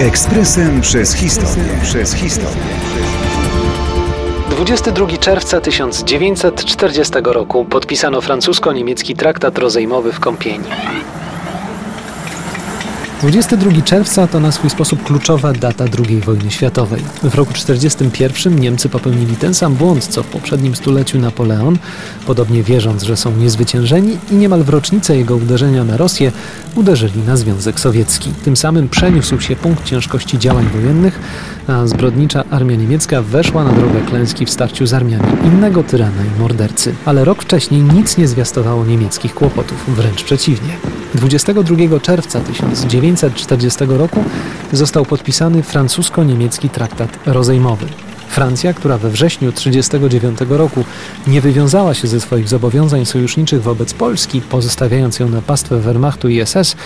Ekspresem przez historię. Przez historię. 22 czerwca 1940 roku podpisano francusko-niemiecki traktat rozejmowy w Kąpieni. 22 czerwca to na swój sposób kluczowa data II wojny światowej. W roku 1941 Niemcy popełnili ten sam błąd, co w poprzednim stuleciu Napoleon, podobnie wierząc, że są niezwyciężeni i niemal w rocznicę jego uderzenia na Rosję uderzyli na Związek Sowiecki. Tym samym przeniósł się punkt ciężkości działań wojennych, a zbrodnicza armia niemiecka weszła na drogę klęski w starciu z armiami innego tyrana i mordercy. Ale rok wcześniej nic nie zwiastowało niemieckich kłopotów, wręcz przeciwnie. 22 czerwca 1940 roku został podpisany francusko-niemiecki traktat rozejmowy. Francja, która we wrześniu 1939 roku nie wywiązała się ze swoich zobowiązań sojuszniczych wobec Polski, pozostawiając ją na pastwę Wehrmachtu i SS,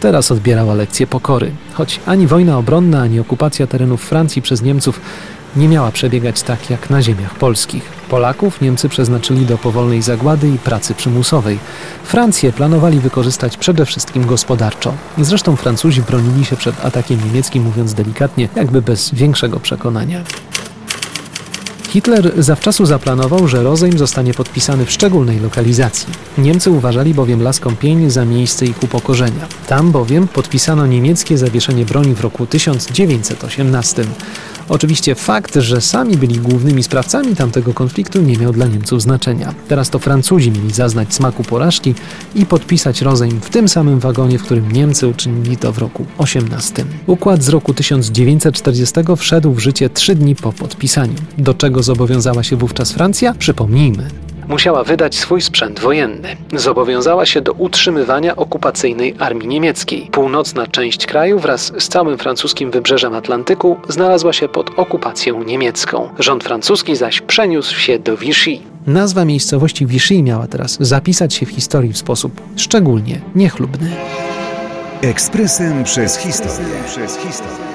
teraz odbierała lekcje pokory. Choć ani wojna obronna, ani okupacja terenów Francji przez Niemców nie miała przebiegać tak jak na ziemiach polskich. Polaków Niemcy przeznaczyli do powolnej zagłady i pracy przymusowej. Francję planowali wykorzystać przede wszystkim gospodarczo. Zresztą Francuzi bronili się przed atakiem niemieckim, mówiąc delikatnie, jakby bez większego przekonania. Hitler zawczasu zaplanował, że rozejm zostanie podpisany w szczególnej lokalizacji. Niemcy uważali bowiem Las Kąpień za miejsce ich upokorzenia. Tam bowiem podpisano niemieckie zawieszenie broni w roku 1918. Oczywiście fakt, że sami byli głównymi sprawcami tamtego konfliktu nie miał dla Niemców znaczenia. Teraz to Francuzi mieli zaznać smaku porażki i podpisać rozejm w tym samym wagonie, w którym Niemcy uczynili to w roku 18. Układ z roku 1940 wszedł w życie trzy dni po podpisaniu. Do czego zobowiązała się wówczas Francja? Przypomnijmy musiała wydać swój sprzęt wojenny. Zobowiązała się do utrzymywania okupacyjnej armii niemieckiej. Północna część kraju wraz z całym francuskim wybrzeżem Atlantyku znalazła się pod okupacją niemiecką. Rząd francuski zaś przeniósł się do Vichy. Nazwa miejscowości Vichy miała teraz zapisać się w historii w sposób szczególnie niechlubny. Ekspresem przez historię. Przez historię.